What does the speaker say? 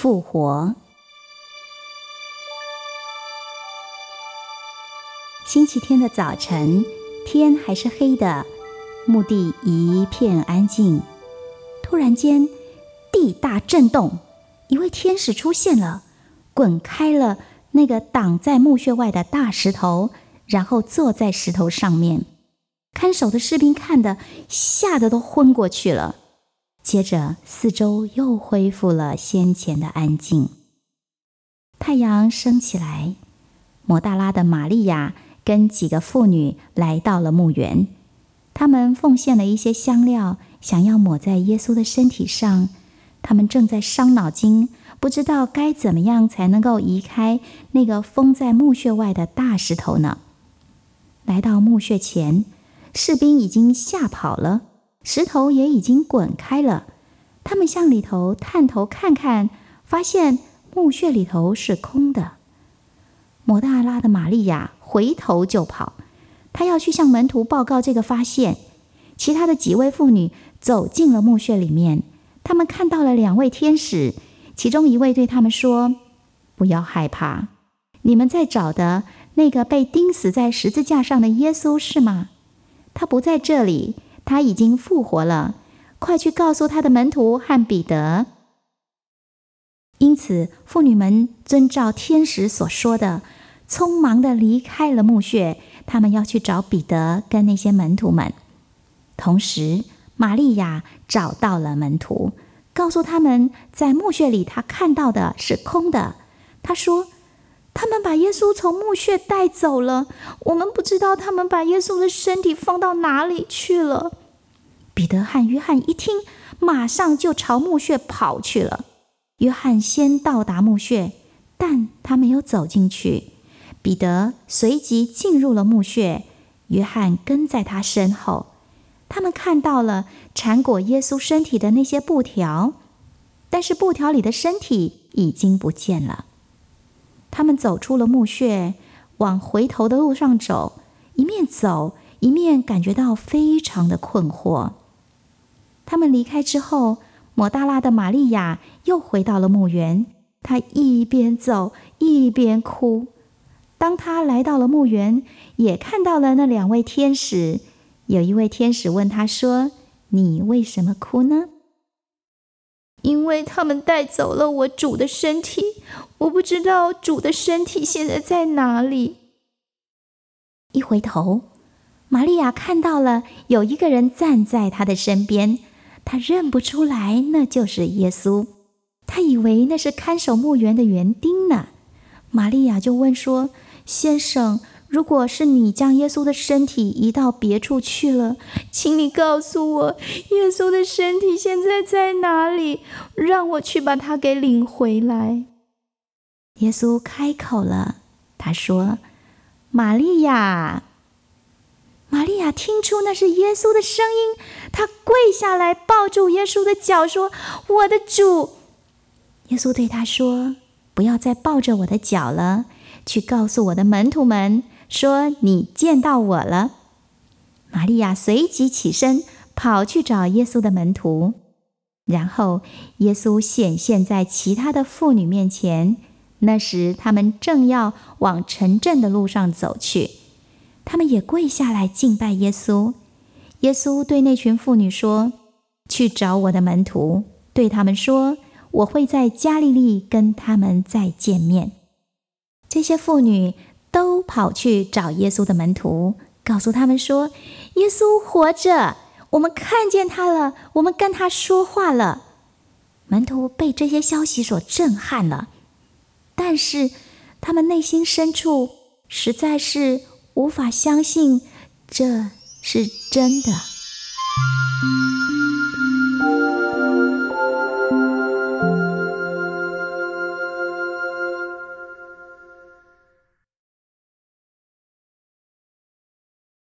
复活。星期天的早晨，天还是黑的，墓地一片安静。突然间，地大震动，一位天使出现了，滚开了那个挡在墓穴外的大石头，然后坐在石头上面。看守的士兵看的，吓得都昏过去了。接着，四周又恢复了先前的安静。太阳升起来，摩大拉的玛利亚。跟几个妇女来到了墓园，他们奉献了一些香料，想要抹在耶稣的身体上。他们正在伤脑筋，不知道该怎么样才能够移开那个封在墓穴外的大石头呢。来到墓穴前，士兵已经吓跑了，石头也已经滚开了。他们向里头探头看看，发现墓穴里头是空的。摩大拉的玛利亚。回头就跑，他要去向门徒报告这个发现。其他的几位妇女走进了墓穴里面，他们看到了两位天使，其中一位对他们说：“不要害怕，你们在找的那个被钉死在十字架上的耶稣是吗？他不在这里，他已经复活了。快去告诉他的门徒和彼得。”因此，妇女们遵照天使所说的。匆忙的离开了墓穴，他们要去找彼得跟那些门徒们。同时，玛利亚找到了门徒，告诉他们在墓穴里她看到的是空的。她说：“他们把耶稣从墓穴带走了，我们不知道他们把耶稣的身体放到哪里去了。”彼得和约翰一听，马上就朝墓穴跑去了。约翰先到达墓穴，但他没有走进去。彼得随即进入了墓穴，约翰跟在他身后。他们看到了缠裹耶稣身体的那些布条，但是布条里的身体已经不见了。他们走出了墓穴，往回头的路上走，一面走一面感觉到非常的困惑。他们离开之后，抹大拉的玛利亚又回到了墓园，她一边走一边哭。当他来到了墓园，也看到了那两位天使。有一位天使问他说：“你为什么哭呢？”“因为他们带走了我主的身体，我不知道主的身体现在在哪里。”一回头，玛利亚看到了有一个人站在他的身边，他认不出来那就是耶稣，他以为那是看守墓园的园丁呢。玛利亚就问说。先生，如果是你将耶稣的身体移到别处去了，请你告诉我，耶稣的身体现在在哪里，让我去把他给领回来。耶稣开口了，他说：“玛利亚。”玛利亚听出那是耶稣的声音，她跪下来抱住耶稣的脚，说：“我的主。”耶稣对他说：“不要再抱着我的脚了。”去告诉我的门徒们说：“你见到我了。”玛利亚随即起身跑去找耶稣的门徒，然后耶稣显现在其他的妇女面前。那时他们正要往城镇的路上走去，他们也跪下来敬拜耶稣。耶稣对那群妇女说：“去找我的门徒，对他们说，我会在加利利跟他们再见面。”这些妇女都跑去找耶稣的门徒，告诉他们说：“耶稣活着，我们看见他了，我们跟他说话了。”门徒被这些消息所震撼了，但是他们内心深处实在是无法相信这是真的。